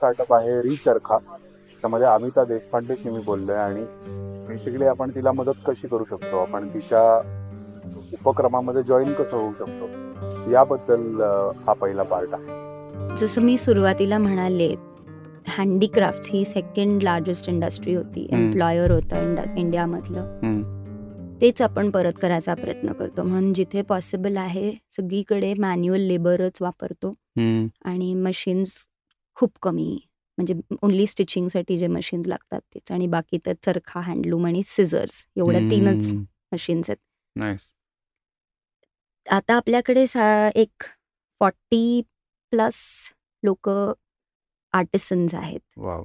Startup आहे रिचरखा त्यामध्ये अमिता देशपांडेशी मी बोललोय आणि बेसिकली आपण तिला मदत कशी करू शकतो? आपण तिच्या उपक्रमामध्ये जॉईन कसं होऊ शकतो? याबद्दल हा पहिला पार्ट आहे. जसं मी सुरुवातीला म्हणाले हँडीक्राफ्ट ही सेकंड लार्जेस्ट इंडस्ट्री होती. एम्प्लॉयर होतं इंड- इंडियामधलं. तेच आपण परत करायचा प्रयत्न करतो. म्हणून जिथे पॉसिबल आहे सगळीकडे मॅन्युअल लेबरच वापरतो. आणि मशीन्स खूप कमी म्हणजे ओन्ली स्टिचिंगसाठी जे मशीन्स लागतात तेच. आणि बाकी तर चरखा हँडलूम आणि सिझर्स एवढ्या तीनच. मशीन्स आहेत. आता आपल्याकडे सा एक फॉर्टी प्लस लोक आर्टिसन्स आहेत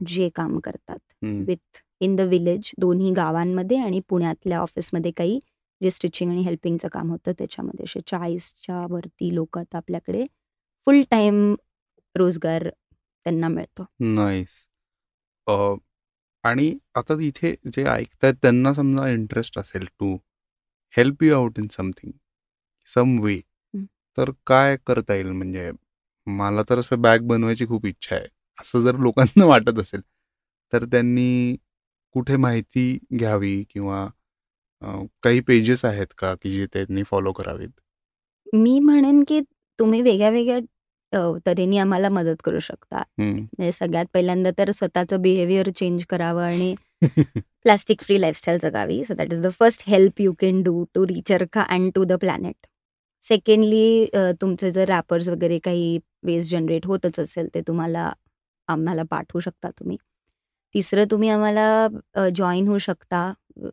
जे काम करतात. विथ इन द विलेज दोन्ही गावांमध्ये आणि पुण्यातल्या ऑफिसमध्ये काही जे स्टिचिंग आणि हेल्पिंगचं काम होतं त्याच्यामध्ये. असे चाळीसच्या वरती लोक आता आपल्याकडे फुल टाईम रोजगार त्यांना मिळतो. नाईस. आणि आता इथे जे ऐकतायत त्यांना समजा इंटरेस्ट असेल to help you out in something some way. तर काय करता येईल? म्हणजे मला तर असं बॅग बनवायची खूप इच्छा आहे. असं जर लोकांना वाटत असेल तर त्यांनी कुठे माहिती घ्यावी किंवा काही पेजेस आहेत का की जे त्यांनी फॉलो करावेत? मी म्हणेन की तुम्ही वेगळ्या वेगळ्या तऱ्हेने आम्हाला मदत करू शकता. म्हणजे सगळ्यात पहिल्यांदा तर स्वतःचं बिहेवियर चेंज करावं आणि plastic free lifestyle जगावी. So that is the first help you can do to रिचरका and to the planet secondly तुमचे जर रॅपर्स वगैरे काही वेस्ट जनरेट होतच असेल ते तुम्हाला आम्हाला पाठवू शकता तुम्ही. तिसरं तुम्ही आम्हाला जॉईन होऊ शकता.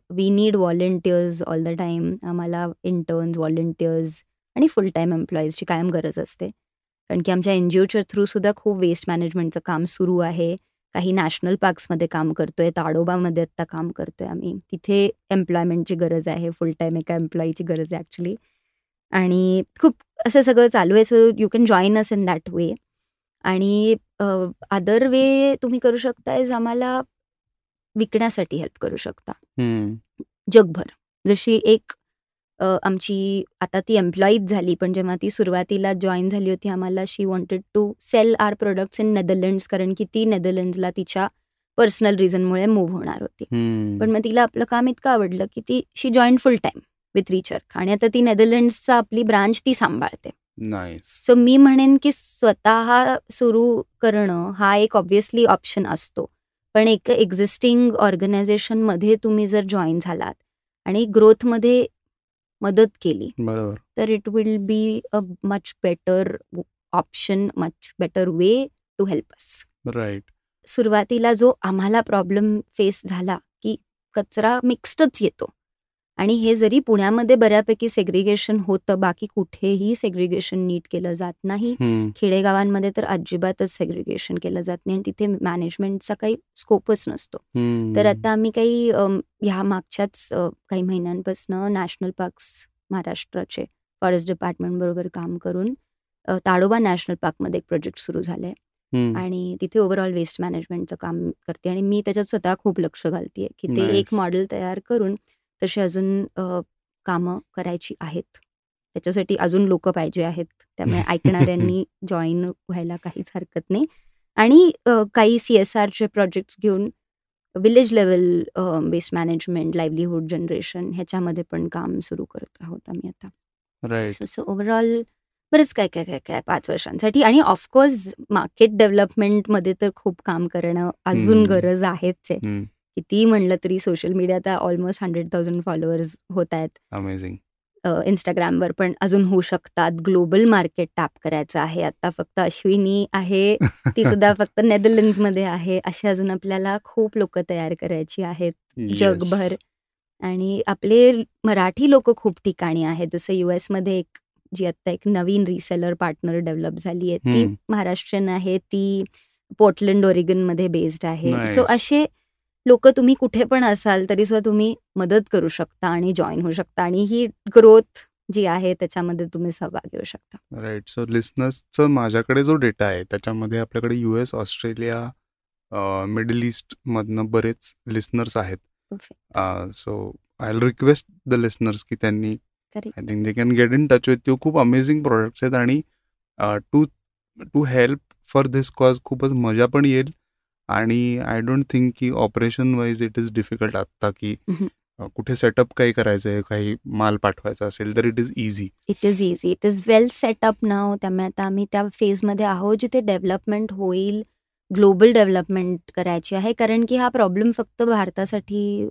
We need volunteers all the time आम्हाला इंटर्न्स व्हॉलेंटियर्स आणि फुल टाईम एम्प्लॉईजची कायम गरज असते. कारण की आमच्या एन जी ओच्या थ्रूसुद्धा खूप वेस्ट मॅनेजमेंटचं काम सुरू आहे. काही नॅशनल पार्क्समध्ये काम करतोय ताडोबामध्ये आत्ता काम करतोय आम्ही. तिथे एम्प्लॉयमेंटची गरज आहे फुल टाईम एका एम्प्लॉईची गरज आहे ॲक्च्युली आणि खूप असं सगळं चालू आहे so you can join us in that way आणि अदर वे तुम्ही करू शकता इज आम्हाला विकण्यासाठी हेल्प करू शकता. जगभर. जशी एक अ, आमची आता ती एम्प्लॉईज झाली पण जेव्हा ती सुरुवातीला जॉईन झाली होती आम्हाला she wanted to sell our products in Netherlands कारण की ती नेदरलँड्सला तिच्या पर्सनल रिझनमुळे मूव्ह होणार होती. हम्म. पण मग तिला आपलं काम इतकं आवडलं की ती she join full time with रिचर्क आणि आता ती नेदरलँड्सचा आपली ब्रांच ती सांभाळते. नाईस सो मी म्हणेन की स्वतः सुरू करणं हा एक ऑब्व्हियसली ऑप्शन असतो. पण एक एक्झिस्टिंग ऑर्गनायझेशनमध्ये तुम्ही जर जॉईन झालात आणि ग्रोथमध्ये मदत केली. बरोबर. तर it will be a much better option much better way to help us right सुरुवातीला जो आम्हाला प्रॉब्लेम फेस झाला की कचरा मिक्स्डच येतो. आणि हे जरी पुण्यामध्ये बऱ्यापैकी सेग्रिगेशन होतं बाकी कुठेही सेग्रिगेशन नीट केलं जात नाही. खेडेगावांमध्ये तर अजिबातच सेग्रिगेशन केलं जात नाही आणि तिथे मॅनेजमेंटचा काही स्कोपच नसतो. तर आता आम्ही काही ह्या मागच्याच काही महिन्यांपासून नॅशनल पार्क्स महाराष्ट्राचे फॉरेस्ट डिपार्टमेंट बरोबर काम करून ताडोबा नॅशनल पार्कमध्ये एक प्रोजेक्ट सुरू झालाय. आणि तिथे ओव्हरऑल वेस्ट मॅनेजमेंटचं काम करते आणि मी त्याच्यात स्वतः खूप लक्ष घालते की ते. एक मॉडेल तयार करून तशी अजून अ, कामं करायची आहेत. त्याच्यासाठी अजून लोक पाहिजे आहेत. त्यामुळे ऐकणाऱ्यांनी जॉईन व्हायला काहीच हरकत नाही. आणि अ, काही सी एस आरचे प्रोजेक्ट्स घेऊन village level waste management livelihood generation ह्याच्यामध्ये पण काम सुरू करत आहोत आम्ही आता. सो ओव्हरऑल बरंच काय काय काय काय पाच वर्षांसाठी. आणि ऑफकोर्स मार्केट डेव्हलपमेंटमध्ये तर खूप काम करणं अजून. गरज आहेच आहे. किती म्हणलं तरी सोशल मीडिया आता ऑलमोस्ट हंड्रेड थाउजंड फॉलोअर्स होत आहेत. अमेझिंग इंस्टाग्रामवर पण अजून होऊ शकतात. ग्लोबल मार्केट टॅप करायचं आहे. आता फक्त अश्विनी आहे. ती सुद्धा फक्त नेदरलँड्समध्ये आहे. अशी अजून आपल्याला खूप लोक तयार करायची आहेत. जगभर. आणि आपले मराठी लोक खूप ठिकाणी आहेत. जसं यू मध्ये एक जी आता एक नवीन रिसेलर पार्टनर डेव्हलप झाली आहे ती. महाराष्ट्रीयन आहे. ती पोर्टलंड ओरिगनमध्ये बेस्ड आहे. Nice. सो असे लोक तुम्ही कुठे पण असाल तरी सुद्धा तुम्ही मदत करू शकता आणि जॉईन होऊ शकता आणि ही ग्रोथ जी आहे त्याच्यामध्ये तुम्ही सहभाग घेऊ शकता. राईट सो लिस्नर्सचं माझ्याकडे जो डेटा आहे त्याच्यामध्ये आपल्याकडे U S Australia Middle East मधनं बरेच लिस्नर्स आहेत. So I request the listeners की त्यांनी. I think they can get in touch with you खूप अमेझिंग प्रोडक्ट्स आहेत आणि to to help for this cause खूपच मजा पण येईल. आणि आय डोंट थिंक की operation wise it is difficult आत्ता की कुठे सेटअप काही करायचं आहे काही माल पाठवायचा असेल तर it is easy it is easy it is well setup नाव त्यामुळे आता आम्ही त्या फेजमध्ये आहोत जिथे डेव्हलपमेंट होईल ग्लोबल डेव्हलपमेंट करायची आहे. कारण की हा प्रॉब्लेम फक्त भारतासाठी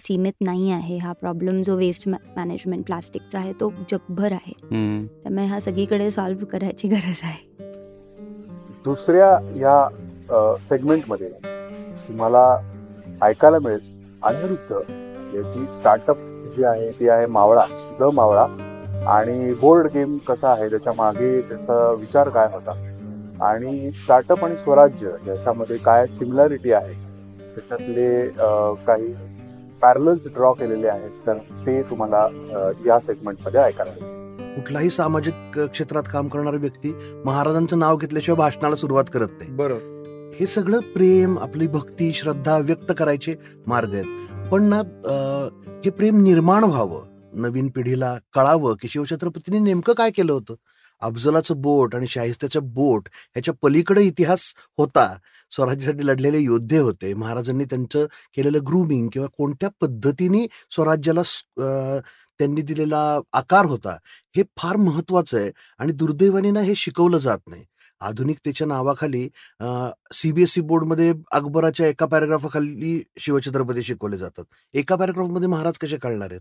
सीमित नाही आहे. हा प्रॉब्लेम जो वेस्ट मॅनेजमेंट प्लास्टिकचा आहे तो जगभर आहे. त्यामुळे हा सगळीकडे सॉल्व्ह करायची गरज आहे. दुसऱ्या या सेगमेंटमध्ये तुम्हाला ऐकायला मिळेल. अनिरुद्ध याची स्टार्टअप जी आहे ती आहे मावळा द मावळा. आणि बोर्ड गेम कसा आहे त्याच्यामागे त्याचा विचार काय होता? आणि स्टार्टअप आणि स्वराज्य याच्यामध्ये काय सिमिलॅरिटी आहे? त्याच्यातले काही पॅरलल्स ड्रॉ केलेले आहेत तर ते तुम्हाला या सेगमेंटमध्ये ऐकायला मिळेल. कुठलाही सामाजिक क्षेत्रात काम करणारा व्यक्ती महाराजांचं नाव घेतल्याशिवाय भाषणाला सुरुवात करत नाही. बरोबर. हे सगळं प्रेम आपली भक्ती श्रद्धा व्यक्त करायचे मार्ग आहेत. पण ना हे प्रेम निर्माण व्हावं नवीन पिढीला कळावं की शिवछत्रपतींनी नेमकं काय केलं होतं? अफजलाचं बोट आणि शाहिस्त्याचं बोट ह्याच्या पलीकडे इतिहास होता. स्वराज्यासाठी लढलेले योद्धे होते. महाराजांनी त्यांचं केलेलं ग्रुमिंग किंवा कोणत्या पद्धतीने स्वराज्याला त्यांनी दिलेला आकार होता हे फार महत्वाचं आहे. आणि दुर्दैवाने ना हे शिकवलं जात नाही. आधुनिकतेच्या नावाखाली सीबीएसई बोर्डमध्ये अकबराच्या एका पॅराग्राफाखाली शिवछत्रपती शिकवले जातात. एका पॅराग्राफमध्ये महाराज कसे काढणार आहेत?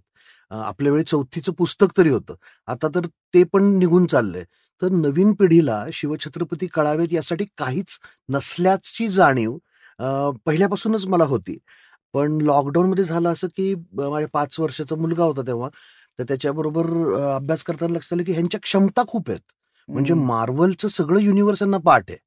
आपल्या वेळी चौथीचं पुस्तक तरी होतं. आता तर ते पण निघून चाललंय. तर नवीन पिढीला शिवछत्रपती कळावेत यासाठी काहीच नसल्याची जाणीव पहिल्यापासूनच मला होती. पण लॉकडाऊनमध्ये झालं असं की माझ्या पाच वर्षाचा मुलगा होता तेव्हा. तर त्याच्याबरोबर अभ्यास करताना लक्षात आलं की ह्यांच्या क्षमता खूप आहेत. म्हणजे मार्वलचं सगळं युनिव्हर्स यांना पाठ आहे.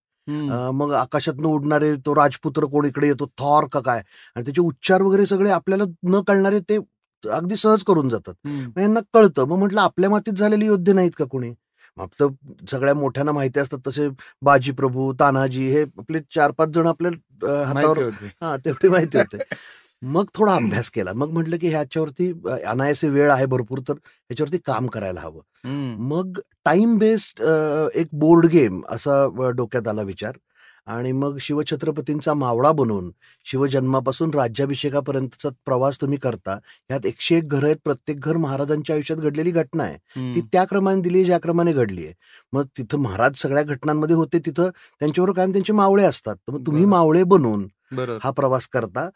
मग आकाशातनं उडणारे तो राजपुत्र कोण इकडे येतो? थॉर का काय? आणि त्याचे उच्चार वगैरे सगळे आपल्याला न कळणारे ते अगदी सहज करून जातात. मग यांना कळतं. मग म्हटलं आपल्या मातीत झालेले योद्धे नाहीत का कोणी? मग तर सगळ्या मोठ्यांना माहिती असतात. तसे बाजीप्रभू तानाजी हे आपले चार पाच जण आपल्या हातावर. हा तेवढे माहिती होते. मग थोडा अभ्यास केला. मग म्हटलं की ह्याच्यावरती अनायासे वेळ आहे भरपूर तर ह्याच्यावरती काम करायला हवं. मग टाइम बेस्ड एक बोर्ड गेम असा डोक्यात आला विचार. आणि मग शिवछत्रपतींचा मावळा बनवून शिवजन्मापासून राज्याभिषेकापर्यंतचा प्रवास तुम्ही करता. ह्यात एकशे एक घरं आहेत. प्रत्येक घर महाराजांच्या आयुष्यात घडलेली घटना आहे. ती. त्या क्रमाने दिली ज्या क्रमाने घडली आहे. मग तिथं महाराज सगळ्या घटनांमध्ये होते. तिथं त्यांच्याबरोबर कायम त्यांचे मावळे असतात. तर मग तुम्ही. मावळे बरोबर. हा प्रवास करता.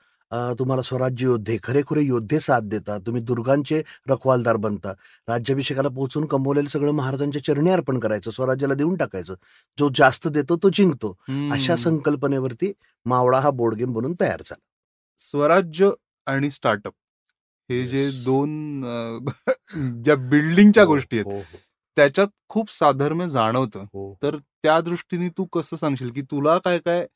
तुम्हाला स्वराज्य योद्धे खरेखुरे योद्धे साथ देता तुम्ही दुर्गांचे रखवालदार बनता. राज्याभिषेकाला पोहोचून कमवलेलं सगळं महाराजांच्या चरणी अर्पण करायचं स्वराज्याला देऊन टाकायचं. जो जास्त देतो तो जिंकतो. अशा. संकल्पनेवरती मावळा हा बोर्ड गेम बनून तयार झाला. स्वराज्य आणि स्टार्टअप हे जे. दोन ज्या बिल्डिंगच्या गोष्टी आहेत हो, हो, त्याच्यात खूप साधर्म्य जाणवतं. हो. तर त्या दृष्टीने तू कसं सांगशील? की तुला काय काय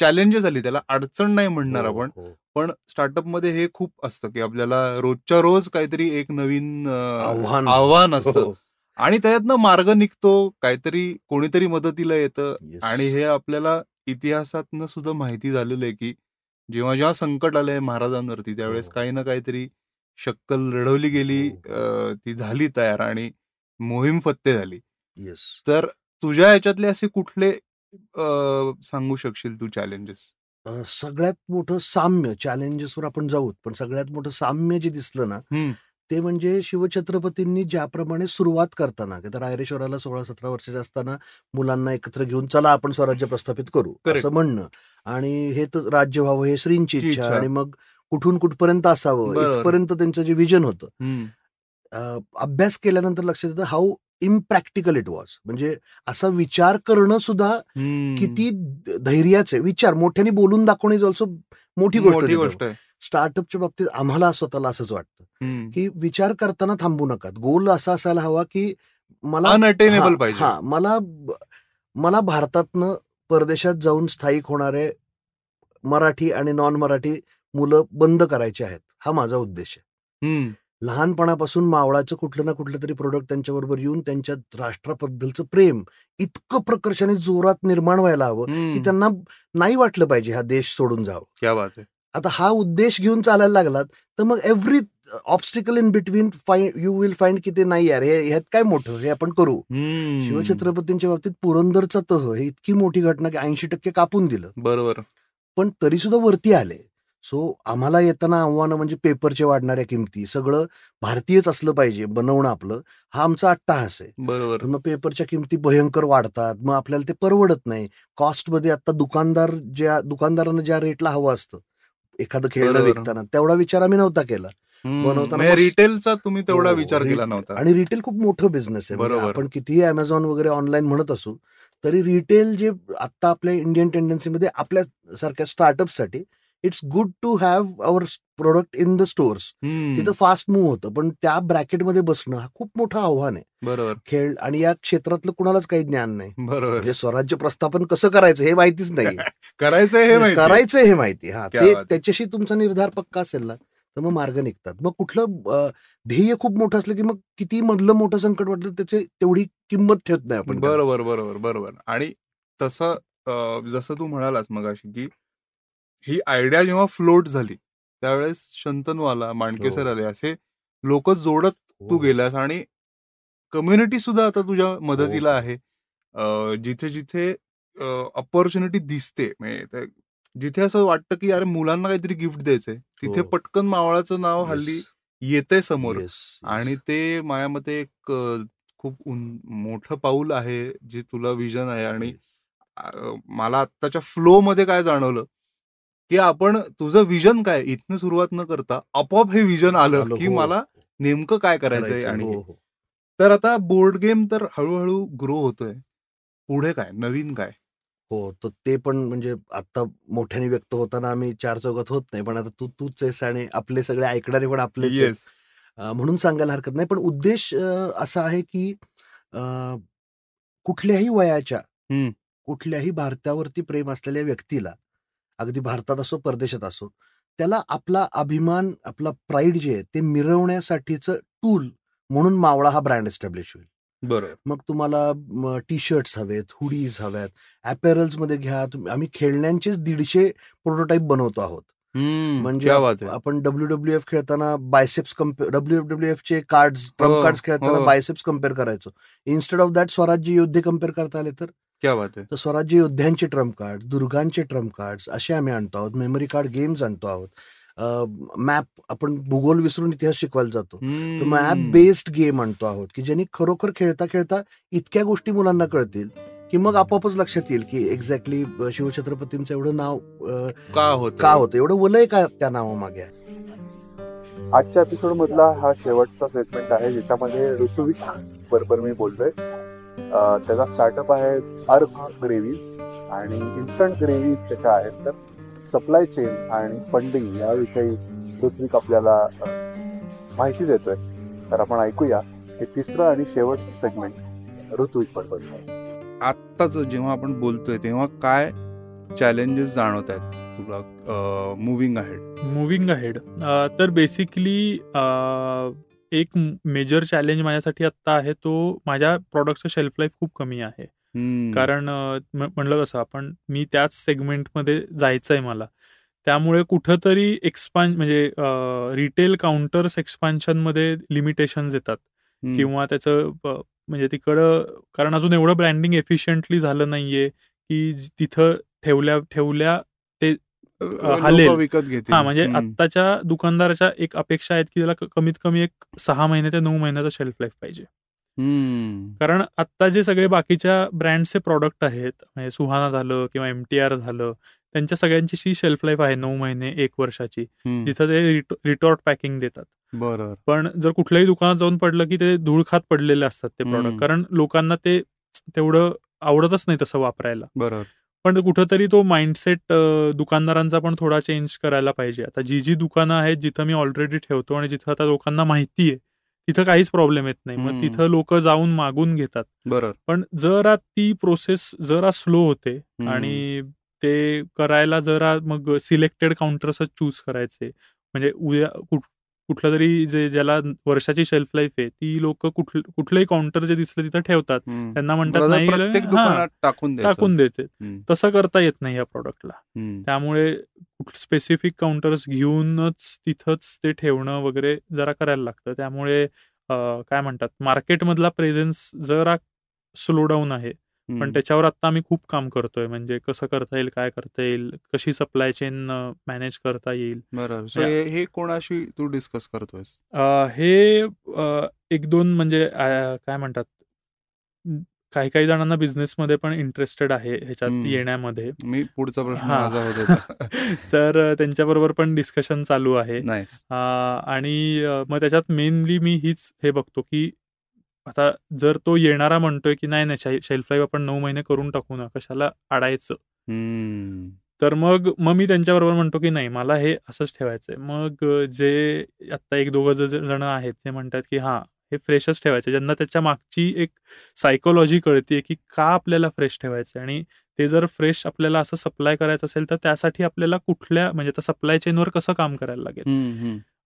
चॅलेंजेस आली त्याला अडचण नाही म्हणणार हो, आपण हो. पण स्टार्टअपमध्ये हे खूप असतं की आपल्याला रोजच्या रोज काहीतरी एक नवीन आव्हान. आव्हान असतं हो. आणि त्याच्यातनं मार्ग निघतो काहीतरी कोणीतरी मदतीला येतं. आणि हे आपल्याला इतिहासातनं सुद्धा माहिती झालेलं आहे की जेव्हा जेव्हा संकट आलंय महाराजांवरती त्यावेळेस. काही ना काहीतरी शक्कल लढवली गेली ती झाली तयार आणि मोहीम फत्ते झाली येस तर तुझ्या ह्याच्यातले असे कुठले अ, सांगू शकशील तू चॅलेंजेस अ, सगळ्यात मोठं साम्य चॅलेंजेसवर आपण जाऊत पण सगळ्यात मोठं साम्य जे दिसलं ना. ते म्हणजे शिवछत्रपतींनी ज्याप्रमाणे सुरुवात करताना की तर रायरेश्वराला सोळा सतरा वर्षाचे असताना मुलांना एकत्र घेऊन चला आपण स्वराज्य प्रस्थापित करू. असं म्हणणं आणि हे तर राज्य व्हावं हे श्रींची ची इच्छा इच्छा. आणि मग कुठून कुठपर्यंत असावं बरोबर. इथपर्यंत त्यांचं जे विजन होतं. अ, अभ्यास केल्यानंतर लक्षात येतं हाऊ इम्प्रॅक्टिकल इट वॉज म्हणजे असा विचार करणं सुद्धा. किती धैर्याचे विचार. मोठ्याने बोलून दाखवणे इज ऑल्सो मोठी गोष्ट स्टार्टअपच्या बाबतीत आम्हाला स्वतःला असंच वाटतं. की विचार करताना थांबू नका गोल असा असायला हवा की मला अनअटेनेबल हा- पाहिजे. हा मला मला भारतातनं परदेशात जाऊन स्थायिक होणारे मराठी आणि नॉन मराठी मुलं बंद करायचे आहेत. हा माझा उद्देश आहे. लहानपणापासून मावळाचं कुठलं ना कुठलं तरी प्रोडक्ट त्यांच्याबरोबर येऊन त्यांच्या राष्ट्राबद्दलचं प्रेम इतकं प्रकर्षाने जोरात निर्माण व्हायला हवं की. त्यांना नाही वाटलं पाहिजे हा देश सोडून जावं. क्या बात आहे. आता हा उद्देश घेऊन चालायला लागलात तर मग every obstacle in between fine you will find की ते नाही यार हे ह्यात काय मोठं हे आपण करू. शिवछत्रपतींच्या बाबतीत पुरंदरचा तह हे इतकी मोठी घटना की ऐंशी टक्के कापून दिलं. बरोबर. पण तरी सुद्धा वरती आले. सो आम्हाला येताना आव्हानं म्हणजे पेपरचे वाढणाऱ्या किमती सगळं भारतीयच असलं पाहिजे बनवणं आपलं हा आमचा अट्टाहास आहे बरोबर मग पेपरच्या किमती भयंकर वाढतात मग आपल्याला ते परवडत नाही कॉस्टमध्ये आता दुकानदार ज्या दुकानदारांना ज्या रेटला हवं असतं एखादं खेळणं. विकताना तेवढा विचार आम्ही नव्हता केला. बनवताना म्हणजे रिटेलचा तुम्ही तेवढा हो, विचार रि- केला नव्हता आणि रिटेल खूप मोठं बिझनेस आहे म्हणजे बरोबर. आपण कितीही अमेझॉन वगैरे ऑनलाईन म्हणत असू तरी रिटेल जे आता आपल्या इंडियन टेंडन्सीमध्ये आपल्या सारख्या स्टार्टअपसाठी it's good to have our product in the stores. तिथं फास्ट मूव्ह होतं पण त्या ब्रॅकेटमध्ये बसणं हा खूप मोठं आव्हान आहे. बरोबर. खेळ आणि या क्षेत्रातलं कुणालाच काही ज्ञान नाही. बरोबर. म्हणजे स्वराज्य प्रस्थापन कसं करायचं हे माहितीच नाही करायचंय हे माहिती. करायचं हे माहिती. हा ते. त्याच्याशी तुमचा निर्धार पक्का असेल ना तर मग मार्ग निघतात. मग कुठलं ध्येय खूप मोठं असलं की मग किती मधलं मोठं संकट वाटलं त्याचे तेवढी किंमत ठेवत नाही आपण. बरोबर बरोबर बरोबर. आणि तसं जसं तू म्हणालास मग अशी की ही आयडिया जेव्हा फ्लोट झाली त्यावेळेस शंतनवाला मांडकेसर हो. आले असे लोक जोडत तू हो. गेलास आणि कम्युनिटी सुद्धा आता तुझ्या मदतीला आहे अं, जिथे जिथे ऑपॉर्च्युनिटी दिसते म्हणजे जिथे असं वाटतं की अरे मुलांना काहीतरी गिफ्ट द्यायचंय तिथे हो. पटकन मावळाचं नाव हल्ली. येतंय समोर. आणि ते माझ्या मते एक खूप मोठं पाऊल आहे जे तुला विजन आहे आणि मला आत्ताच्या फ्लो मध्ये काय जाणवलं की आपण तुझं विजन काय इथनं सुरुवात न करता आपोआप हे विजन आलं की हो. मला नेमकं काय करायचंय करायचं, आणि हो, हे. तर आता बोर्ड गेम तर हळूहळू ग्रो होतोय पुढे काय नवीन काय हो तर ते पण म्हणजे आता मोठ्याने व्यक्त होताना आम्ही चार चौकात होत नाही पण आता तू तूच आहेस आणि आपले सगळे ऐकणारे पण आपलेच. येस अं, म्हणून सांगायला हरकत नाही पण उद्देश असा आहे की कुठल्याही वयाच्या. कुठल्याही भारतावरती प्रेम असलेल्या व्यक्तीला अगदी भारतात असो परदेशात असो त्याला आपला अभिमान आपला प्राईड जे आहे ते मिरवण्यासाठीचं टूल म्हणून मावळा हा ब्रँड एस्टॅब्लिश होईल. बरोबर मग तुम्हाला टी शर्ट्स हवेत हुडीज हव्यात ॲपेरल्समध्ये घ्या आम्ही खेळण्यांचेच दीडशे प्रोटोटाईप बनवतो आहोत. म्हणजे आपण डब्ल्यू डब्ल्यू एफ खेळताना biceps compare W W F चे कार्ड ट्रम्प हो, कार्ड खेळताना हो. बायसेप्स कंपेअर करायचो. इन्स्टेड ऑफ दॅट स्वराज्य योद्धे कंपेअर करता आले तर? क्या बात आहे तर स्वराज्य योद्ध्यांचे ट्रम्प कार्ड दुर्गांचे ट्रम्प कार्ड्स असे आम्ही आणतो आहोत. मेमरी कार्ड गेम्स आणतो आहोत. मॅप आपण भूगोल विसरून इतिहास शिकवायला जातो. तर मॅप. बेस्ड गेम आणतो आहोत की ज्यांनी खरोखर खेळता खेळता इतक्या गोष्टी मुलांना कळतील की मग आपोआपच लक्षात येईल की एक्झॅक्टली शिवछत्रपतींचं एवढं नाव का होत? का होतं? एवढं वलय का त्या नावामागे आहे? आजच्या एपिसोड मधला हा शेवटचा सेगमेंट आहे ज्याच्यामध्ये ऋतुविक बरोबर मी बोलतोय. त्याचा स्टार्टअप आहे अर्क ग्रेव्हीज आणि इन्स्टंट ग्रेव्हीज त्याच्या आहेत तर सप्लाय चेन आणि फंडिंग याविषयी ऋत्विक आपल्याला माहिती देतोय. तर आपण ऐकूया. हे तिसरं आणि शेवटचं सेगमेंट ऋत्विक बरोबर आत्ताच जेव्हा आपण बोलतोय तेव्हा काय चॅलेंजेस जाणवत आहेत? तुला मुव्हिंग आहेड मुव्हिंग अहेड तर बेसिकली एक मेजर चॅलेंज माझ्यासाठी आत्ता आहे तो माझ्या प्रॉडक्टचं शेल्फ लाईफ खूप कमी आहे. कारण म्हणलं कसं आपण मी त्याच सेगमेंटमध्ये जायचं आहे मला. त्यामुळे कुठंतरी एक्सपान म्हणजे रिटेल काउंटर्स एक्सपान्शनमध्ये लिमिटेशन्स येतात. किंवा त्याचं म्हणजे तिकडं कारण अजून एवढं ब्रँडिंग एफिशियंटली झालं नाहीये की तिथं ठेवल्या ठेवल्या हलेल. विकत घेतील हा म्हणजे. आत्ताच्या दुकानदाराच्या एक अपेक्षा आहेत की त्याला कमीत कमी एक सहा महिने ते नऊ महिन्याचा शेल्फ लाईफ पाहिजे. कारण आत्ता जे सगळे बाकीच्या ब्रँडचे प्रॉडक्ट आहेत म्हणजे सुहाना झालं किंवा एम टी आर झालं त्यांच्या सगळ्यांची सी शेल्फ लाईफ आहे नऊ महिने एक वर्षाची. जिथं ते रिटो- रिटॉर्ट पॅकिंग देतात बरोबर पण जर कुठल्याही दुकानात जाऊन पडलं की ते धूळ खात पडलेले असतात ते. प्रॉडक्ट कारण लोकांना ते तेवढं आवडतच नाही तसं वापरायला बरोबर पण कुठंतरी तो माइंडसेट दुकानदारांचा पण थोडा चेंज करायला पाहिजे. आता जी जी दुकानं आहेत जिथं मी ऑलरेडी ठेवतो आणि जिथं आता लोकांना माहिती आहे तिथं काहीच प्रॉब्लेम येत नाही. मग. तिथं लोक जाऊन मागून घेतात. बरोबर पण जरा ती प्रोसेस जरा स्लो होते. आणि ते करायला जरा मग सिलेक्टेड काउंटर्सच चूज करायचे. म्हणजे उद्या कुठलं तरी जे ज्याला वर्षाची शेल्फ लाईफ आहे ती लोक कुठलंही काउंटर जे दिसलं तिथं ठेवतात. त्यांना म्हणतात ब्रदर, नाही टाकून द्यायचं. तसं करता येत नाही या प्रॉडक्टला. त्यामुळे स्पेसिफिक काउंटर्स घेऊनच तिथंच ते ठेवणं वगैरे जरा करायला लागतं त्यामुळे काय म्हणतात मार्केटमधला प्रेझेन्स जरा स्लो डाऊन आहे पण. त्याच्यावर आता आम्ही खूप काम करतोय. म्हणजे कसं करता येईल काय करता येईल कशी सप्लाय चेन मॅनेज करता येईल. बरोबर हे कोणाशी तू डिस्कस करतोयस? अ, हे एक दोन म्हणजे काय म्हणतात काही काही जणांना बिझनेसमध्ये पण इंटरेस्टेड आहे ह्याच्यात. येण्यामध्ये. मी पुढचा प्रश्न. माझा होत तर त्यांच्याबरोबर पण डिस्कशन चालू आहे. आणि मग त्याच्यात मेनली मी हीच हे बघतो की आता जर तो येणारा म्हणतोय की नाही नाही शेल्फ लाईफ आपण नऊ महिने करून टाकू ना कशाला अडायचं. तर मग मग मी त्यांच्याबरोबर म्हणतो की नाही मला हे असंच ठेवायचंय मग जे आत्ता एक दोघं जण आहेत जे म्हणतात की हां हे फ्रेशच ठेवायचं ज्यांना त्याच्या मागची एक सायकोलॉजी कळते की का आपल्याला फ्रेश ठेवायचं आणि ते जर फ्रेश आपल्याला असं सप्लाय करायचं असेल तर त्यासाठी आपल्याला कुठल्या म्हणजे आता सप्लाय चेनवर कसं काम करायला लागेल.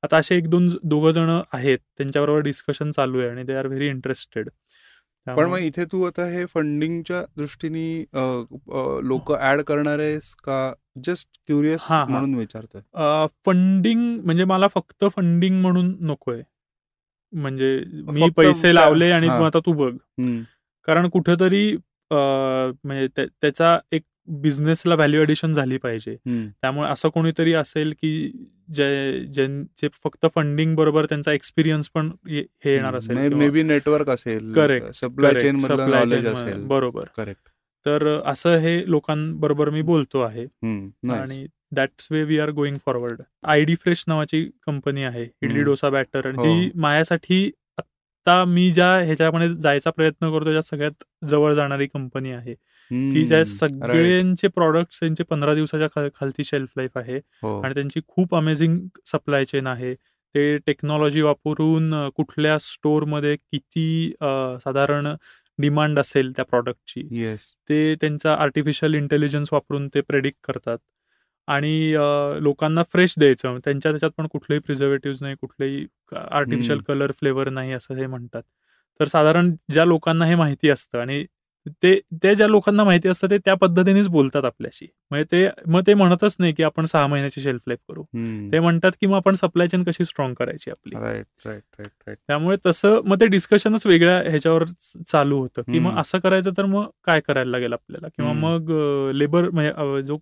आता असे एक दोन दोघं जण आहेत त्यांच्याबरोबर डिस्कशन चालू आहे आणि दे आर व्हेरी इंटरेस्टेड पण मग इथे तू आता हे फंडिंगच्या दृष्टीने लोक ऍड करणार आहेस का? Just curious. म्हणून विचारतोय. फंडिंग म्हणजे मला फक्त फंडिंग म्हणून नकोय. म्हणजे मी पैसे लावले आणि आता तू बघ. कारण कुठेतरी म्हणजे त्या- त्याचा एक बिझनेसला व्हॅल्यू ॲडिशन झाली पाहिजे. त्यामुळे असं कोणीतरी असेल की जे ज्यांचे फक्त फंडिंग बरोबर त्यांचा एक्सपिरियन्स पण हे येणार असेल मे बी नेटवर्क असेल Correct, सप्लाय चेन नॉलेज. असेल. बरोबर. करेक्ट तर असं हे लोकांबरोबर मी बोलतो आहे. आणि that's way we are going forward I D fresh नावाची कंपनी आहे. इडली. डोसा बॅटर आणि हो. जी माझ्यासाठी आत्ता मी ज्या ह्याच्यामध्ये जायचा प्रयत्न करतो त्याच्यात सगळ्यात जवळ जाणारी कंपनी आहे. की ज्या सगळ्यांचे प्रॉडक्ट्स त्यांचे पंधरा दिवसाच्या खालती शेल्फ लाईफ आहे हो. आणि त्यांची खूप अमेझिंग सप्लाय चेन आहे. ते टेक्नॉलॉजी वापरून कुठल्या स्टोअरमध्ये किती साधारण डिमांड असेल त्या प्रॉडक्टची येस ते त्यांचा आर्टिफिशियल इंटेलिजन्स वापरून ते प्रेडिक्ट करतात. आणि लोकांना फ्रेश द्यायचं. त्यांच्या त्याच्यात पण कुठलेही प्रिझर्वेटिव्ह नाही कुठलेही आर्टिफिशियल. कलर फ्लेवर नाही असं हे म्हणतात. तर साधारण ज्या लोकांना हे माहिती असतं आणि ते ते ज्या लोकांना माहिती असतं ते त्या पद्धतीनेच बोलतात आपल्याशी. म्हणजे ते मग ते म्हणतच नाही की आपण सहा महिन्याची शेल्फ लाईफ करू. ते म्हणतात की मग आपण सप्लाय चेन कशी स्ट्रॉंग करायची आपली. राईट राईट राईट राईट त्यामुळे तसं मग ते डिस्कशनच वेगळ्या ह्याच्यावर चालू होतं. की मग. असं करायचं तर मग काय करायला लागेल आपल्याला? किंवा. मग लेबर म्हणजे जो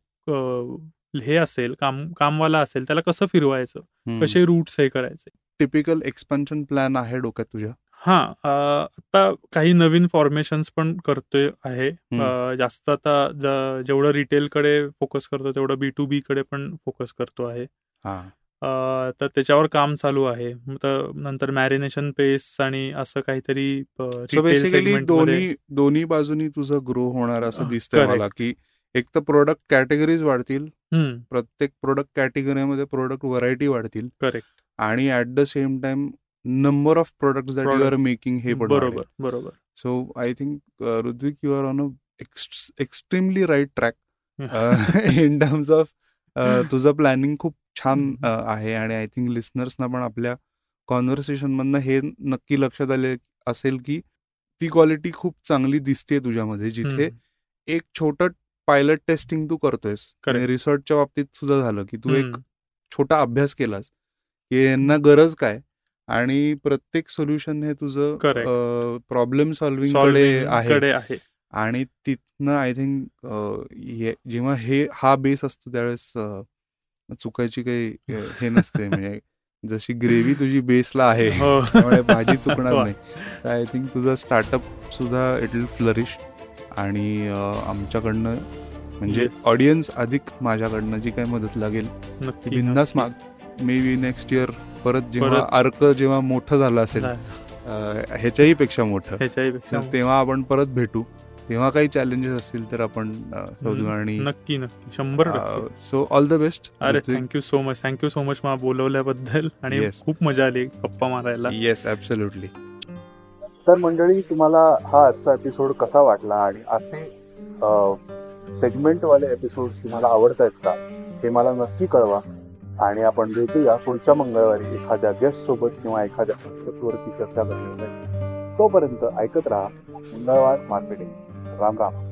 हे असेल काम कामवाला असेल त्याला कसं फिरवायचं? कसे रूट्स हे करायचे? टिपिकल एक्सपान्शन प्लॅन आहे डोक्यात तुझ्या? हा अ, आता काही नवीन फॉर्मेशन्स पण करतोय आहे. अ, जास्त आता ज- जेवढं रिटेलकडे फोकस करतो तेवढं बी टू बी कडे पण फोकस करतो आहे. हा. अ, तर त्याच्यावर काम चालू आहे. मग तर नंतर मॅरिनेशन पेस आणि असं काहीतरी सो रिटेल बेसिकली सेगमेंटमध्ये दोन्ही दोन्ही बाजूनी तुझं ग्रो होणार असं अह, दिसतंय. मला की एक तर प्रोडक्ट कॅटेगरीज वाढतील. प्रत्येक प्रोडक्ट कॅटेगरीमध्ये प्रोडक्ट व्हरायटी वाढतील. करेक्ट आणि at the same time number of product that you. Are making हे बरोबर बरोबर so I think Ritwik you are on a extremely right track in terms of तुझं planning खूप छान uh, आहे आणि आय थिंक लिस्नर्सना पण आपल्या कॉन्व्हर्सेशन मधनं हे नक्की लक्षात आले असेल की ती क्वालिटी खूप चांगली दिसते तुझ्यामध्ये जिथे. एक छोटं पायलट टेस्टिंग तू करतोयस. रिसर्चच्या बाबतीत सुद्धा झालं की तू एक. छोटा अभ्यास केलास की यांना गरज काय आणि प्रत्येक सोल्युशन हे तुझं. प्रॉब्लेम सॉल्विंगकडे आहे आणि तिथनं आय थिंक जेव्हा हे हा बेस असतो त्यावेळेस चुकायची काही हे नसते म्हणजे जशी ग्रेव्ही तुझी बेसला आहे हो. त्यामुळे भाजी चुकणार. नाही तर आय थिंक तुझा स्टार्टअप सुद्धा इट विल फ्लरिश आणि आमच्याकडनं म्हणजे. ऑडियन्स अधिक माझ्याकडनं जी काही मदत लागेल बिंदास. माग मे बी नेक्स्ट इयर परत जेव्हा अर्क जेव्हा मोठं झालं असेल ह्याच्याही पेक्षा मोठं. तेव्हा आपण परत भेटू. तेव्हा काही चॅलेंजेस असतील तर आपण शोधू आणि नक्की नक्की. शंभर सो ऑल द बेस्ट अरे thank you so much thank you so much मला बोलवल्याबद्दल. आणि Yes. खूप मजा आली गप्पा मारायला. येस ॲब्सोल्युटली तर मंडळी तुम्हाला हा आजचा एपिसोड कसा वाटला? आणि असे सेगमेंटवाले एपिसोड तुम्हाला आवडत आहेत का? हे मला नक्की कळवा. आणि आपण भेटूया पुढच्या मंगळवारी एखाद्या गेस्ट सोबत किंवा एखाद्या पुस्तकवरती चर्चा करण्यासाठी. तोपर्यंत ऐकत राहा मंगळवार मार्केटिंग. राम राम.